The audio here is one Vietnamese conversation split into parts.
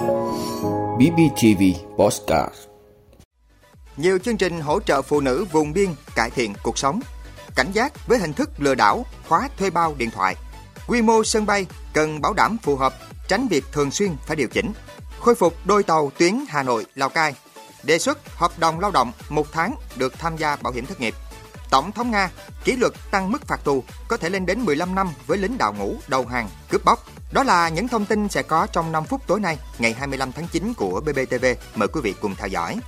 BBTV Postcard Nhiều chương trình hỗ trợ phụ nữ vùng biên cải thiện cuộc sống. Cảnh giác với hình thức lừa đảo, khóa thuê bao điện thoại. Quy mô sân bay cần bảo đảm phù hợp, tránh việc thường xuyên phải điều chỉnh. Khôi phục đôi tàu tuyến Hà Nội Lào Cai. Đề xuất hợp đồng lao động một tháng được tham gia bảo hiểm thất nghiệp. Tổng thống Nga kỷ luật tăng mức phạt tù có thể lên đến 15 năm với lính đào ngũ đầu hàng cướp bóc. Đó là những thông tin sẽ có trong 5 phút tối nay, ngày 25 tháng 9 của BBTV. Mời quý vị cùng theo dõi.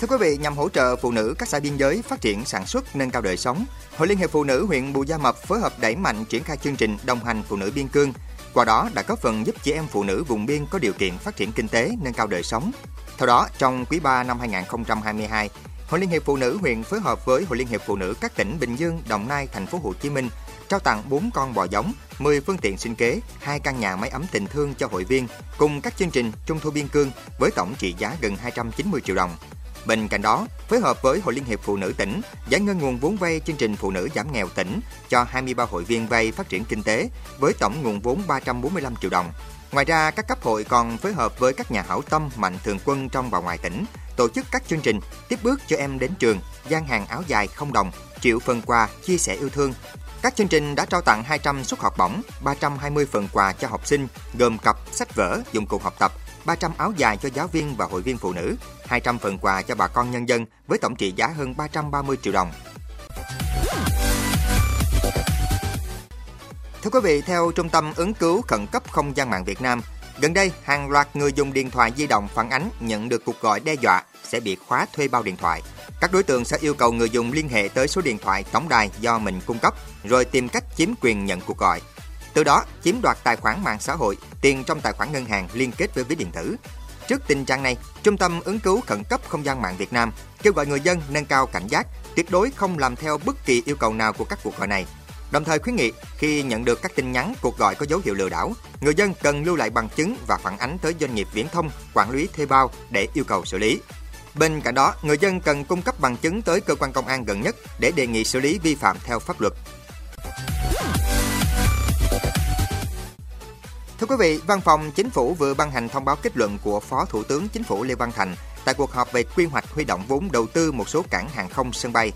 Thưa quý vị, nhằm hỗ trợ phụ nữ các xã biên giới phát triển sản xuất nâng cao đời sống, Hội Liên hiệp Phụ nữ huyện Bù Gia Mập phối hợp đẩy mạnh triển khai chương trình đồng hành phụ nữ biên cương. Qua đó đã góp phần giúp chị em phụ nữ vùng biên có điều kiện phát triển kinh tế, nâng cao đời sống. Theo đó, trong quý 3 năm 2022, Hội Liên hiệp Phụ nữ huyện phối hợp với Hội Liên hiệp Phụ nữ các tỉnh Bình Dương, Đồng Nai, Thành phố Hồ Chí Minh trao tặng 4 con bò giống, 10 phương tiện sinh kế, 2 căn nhà máy ấm tình thương cho hội viên cùng các chương trình trung thu biên cương với tổng trị giá gần 290 triệu đồng. Bên cạnh đó, phối hợp với Hội Liên hiệp Phụ nữ tỉnh giải ngân nguồn vốn vay chương trình Phụ nữ giảm nghèo tỉnh cho 23 hội viên vay phát triển kinh tế với tổng nguồn vốn 345 triệu đồng. Ngoài ra, các cấp hội còn phối hợp với các nhà hảo tâm mạnh thường quân trong và ngoài tỉnh tổ chức các chương trình tiếp bước cho em đến trường, gian hàng áo dài không đồng, triệu phần quà, chia sẻ yêu thương. Các chương trình đã trao tặng 200 suất học bổng, 320 phần quà cho học sinh gồm cặp, sách vở, dụng cụ học tập, 300 áo dài cho giáo viên và hội viên phụ nữ, 200 phần quà cho bà con nhân dân với tổng trị giá hơn 330 triệu đồng. Thưa quý vị, theo Trung tâm ứng cứu khẩn cấp không gian mạng Việt Nam, gần đây hàng loạt người dùng điện thoại di động phản ánh nhận được cuộc gọi đe dọa sẽ bị khóa thuê bao điện thoại. Các đối tượng sẽ yêu cầu người dùng liên hệ tới số điện thoại tổng đài do mình cung cấp, rồi tìm cách chiếm quyền nhận cuộc gọi. Từ đó, chiếm đoạt tài khoản mạng xã hội, tiền trong tài khoản ngân hàng liên kết với ví điện tử. Trước tình trạng này, Trung tâm ứng cứu khẩn cấp không gian mạng Việt Nam kêu gọi người dân nâng cao cảnh giác, tuyệt đối không làm theo bất kỳ yêu cầu nào của các cuộc gọi này. Đồng thời khuyến nghị khi nhận được các tin nhắn, cuộc gọi có dấu hiệu lừa đảo, người dân cần lưu lại bằng chứng và phản ánh tới doanh nghiệp viễn thông, quản lý thuê bao để yêu cầu xử lý. Bên cạnh đó, người dân cần cung cấp bằng chứng tới cơ quan công an gần nhất để đề nghị xử lý vi phạm theo pháp luật. Thưa quý vị, Văn phòng Chính phủ vừa ban hành thông báo kết luận của Phó Thủ tướng Chính phủ Lê Văn Thành tại cuộc họp về quy hoạch huy động vốn đầu tư một số cảng hàng không sân bay.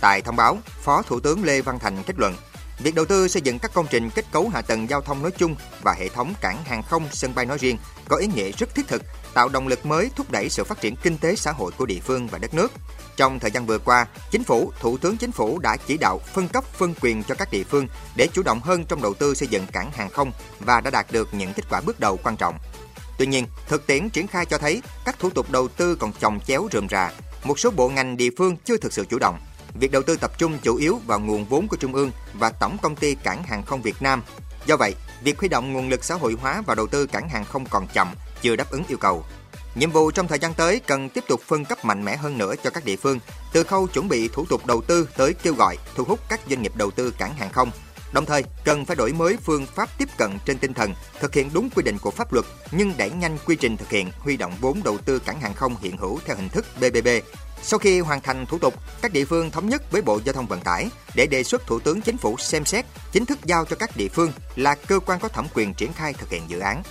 Tại thông báo, Phó Thủ tướng Lê Văn Thành kết luận, việc đầu tư xây dựng các công trình kết cấu hạ tầng giao thông nói chung và hệ thống cảng hàng không sân bay nói riêng có ý nghĩa rất thiết thực, tạo động lực mới thúc đẩy sự phát triển kinh tế xã hội của địa phương và đất nước. Trong thời gian vừa qua, Chính phủ, Thủ tướng Chính phủ đã chỉ đạo phân cấp phân quyền cho các địa phương để chủ động hơn trong đầu tư xây dựng cảng hàng không và đã đạt được những kết quả bước đầu quan trọng. Tuy nhiên, thực tiễn triển khai cho thấy các thủ tục đầu tư còn chồng chéo rườm rà, một số bộ ngành địa phương chưa thực sự chủ động. Việc đầu tư tập trung chủ yếu vào nguồn vốn của Trung ương và Tổng công ty Cảng hàng không Việt Nam. Do vậy, việc huy động nguồn lực xã hội hóa và đầu tư cảng hàng không còn chậm, chưa đáp ứng yêu cầu. Nhiệm vụ trong thời gian tới cần tiếp tục phân cấp mạnh mẽ hơn nữa cho các địa phương, từ khâu chuẩn bị thủ tục đầu tư tới kêu gọi thu hút các doanh nghiệp đầu tư cảng hàng không. Đồng thời, cần phải đổi mới phương pháp tiếp cận trên tinh thần thực hiện đúng quy định của pháp luật nhưng đẩy nhanh quy trình thực hiện huy động vốn đầu tư cảng hàng không hiện hữu theo hình thức BBB. Sau khi hoàn thành thủ tục, các địa phương thống nhất với Bộ Giao thông Vận tải để đề xuất Thủ tướng Chính phủ xem xét chính thức giao cho các địa phương là cơ quan có thẩm quyền triển khai thực hiện dự án.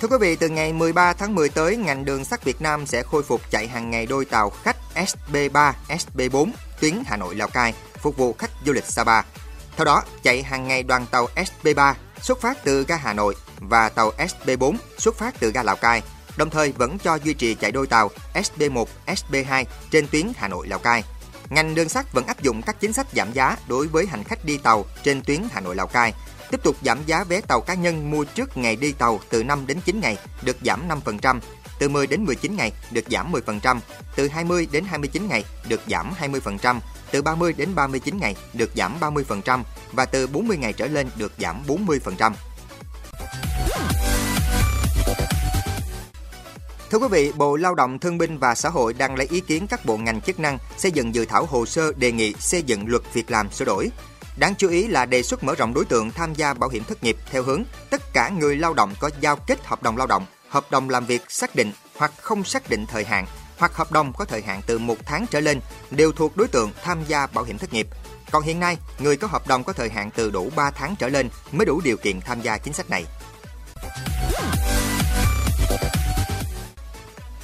Thưa quý vị, từ ngày 13 tháng 10 tới, ngành đường sắt Việt Nam sẽ khôi phục chạy hàng ngày đôi tàu khách SB3, SB4 tuyến Hà Nội Lào Cai phục vụ khách du lịch Sapa. Theo đó, chạy hàng ngày đoàn tàu SB3 xuất phát từ ga Hà Nội và tàu SB4 xuất phát từ ga Lào Cai, đồng thời vẫn cho duy trì chạy đôi tàu SB1, SB2 trên tuyến Hà Nội Lào Cai. Ngành đường sắt vẫn áp dụng các chính sách giảm giá đối với hành khách đi tàu trên tuyến Hà Nội Lào Cai tiếp tục giảm giá vé tàu cá nhân mua trước ngày đi tàu từ 5 đến 9 ngày được giảm 5%, từ 10 đến 19 ngày được giảm 10%, từ 20 đến 29 ngày được giảm 20%, từ 30 đến 39 ngày được giảm 30% và từ 40 ngày trở lên được giảm 40%. Thưa quý vị, Bộ Lao động Thương binh và Xã hội đang lấy ý kiến các bộ ngành chức năng xây dựng dự thảo hồ sơ đề nghị xây dựng luật việc làm sửa đổi Đáng chú ý là đề xuất mở rộng đối tượng tham gia bảo hiểm thất nghiệp theo hướng tất cả người lao động có giao kết hợp đồng lao động, hợp đồng làm việc xác định hoặc không xác định thời hạn hoặc hợp đồng có thời hạn từ một tháng trở lên đều thuộc đối tượng tham gia bảo hiểm thất nghiệp. Còn hiện nay, người có hợp đồng có thời hạn từ đủ 3 tháng trở lên mới đủ điều kiện tham gia chính sách này.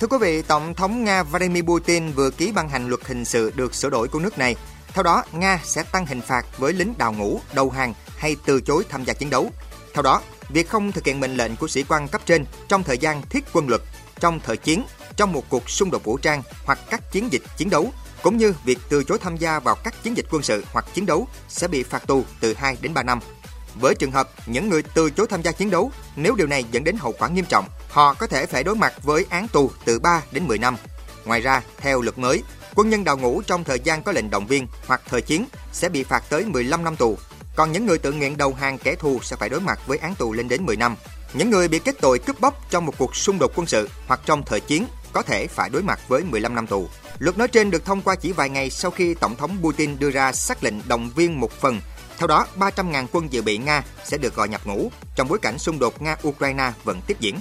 Thưa quý vị, Tổng thống Nga Vladimir Putin vừa ký ban hành luật hình sự được sửa đổi của nước này. Theo đó, Nga sẽ tăng hình phạt với lính đào ngũ, đầu hàng hay từ chối tham gia chiến đấu. Theo đó, việc không thực hiện mệnh lệnh của sĩ quan cấp trên trong thời gian thiết quân luật, trong thời chiến, trong một cuộc xung đột vũ trang hoặc các chiến dịch chiến đấu, cũng như việc từ chối tham gia vào các chiến dịch quân sự hoặc chiến đấu sẽ bị phạt tù từ 2 đến 3 năm. Với trường hợp những người từ chối tham gia chiến đấu, nếu điều này dẫn đến hậu quả nghiêm trọng, họ có thể phải đối mặt với án tù từ 3 đến 10 năm. Ngoài ra, theo luật mới, quân nhân đào ngũ trong thời gian có lệnh động viên hoặc thời chiến sẽ bị phạt tới 15 năm tù. Còn những người tự nguyện đầu hàng kẻ thù sẽ phải đối mặt với án tù lên đến 10 năm. Những người bị kết tội cướp bóc trong một cuộc xung đột quân sự hoặc trong thời chiến có thể phải đối mặt với 15 năm tù. Luật nói trên được thông qua chỉ vài ngày sau khi Tổng thống Putin đưa ra sắc lệnh động viên một phần theo đó, 300.000 quân dự bị Nga sẽ được gọi nhập ngũ trong bối cảnh xung đột Nga-Ukraine vẫn tiếp diễn.